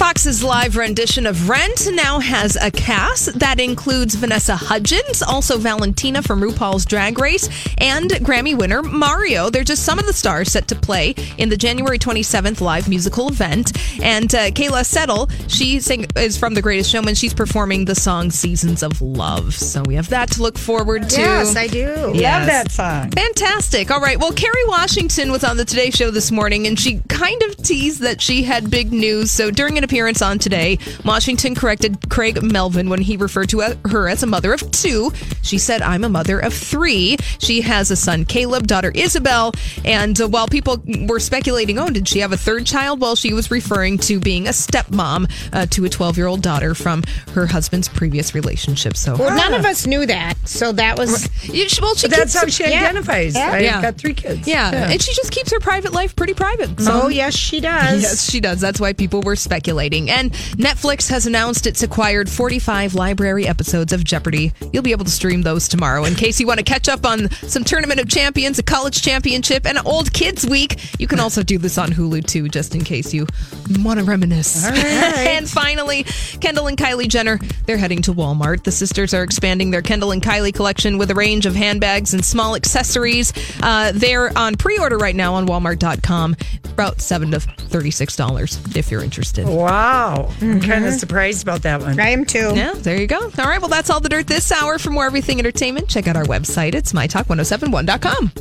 Fox's live rendition of Rent now has a cast that includes Vanessa Hudgens, also Valentina from RuPaul's Drag Race, and Grammy winner Mario. They're just some of the stars set to play in the January 27th live musical event. And uh, Keala Settle, she sing- is from The Greatest Showman. She's performing the song Seasons of Love. So we have that to look forward to. Yes, I do. Yes. Love that song. Fantastic. All right. Well, Kerry Washington was on the Today Show this morning, and she kind of teased that she had big news. So during an appearance on Today, Washington corrected Craig Melvin when he referred to her as a mother of two. She said, I'm a mother of three. She has a son, Caleb, daughter Isabel. And uh, while people were speculating, oh, did she have a third child? Well, she was referring to being a stepmom uh, to a 12 year old daughter from her husband's previous relationship. So Well, none of us knew that, so that was. Yeah, she- well, she But that's keeps- how she yeah. identifies. Yeah. I Yeah. got three kids. Yeah. and she just keeps her private life pretty private. So Oh, yes, she does. Yes, she does. That's why people were speculating. And Netflix has announced it's acquired 45 library episodes of Jeopardy. You'll be able to stream those tomorrow. In case you want to catch up on some Tournament of Champions, a college championship, and Old Kids Week, you can also do this on Hulu too, just in case you want to reminisce. Right. and finally, Kendall and Kylie Jenner, they're heading to Walmart. The sisters are expanding their Kendall and Kylie collection with a range of handbags and small accessories. Uh, they're on pre order right now on Walmart.com, about 7 to $36 if you're interested. Wow. I'm kind of mm-hmm. surprised about that one. I am too. Yeah, there you go. All right, well, that's all the dirt this hour. For more everything entertainment, check out our website. It's mytalk1071.com.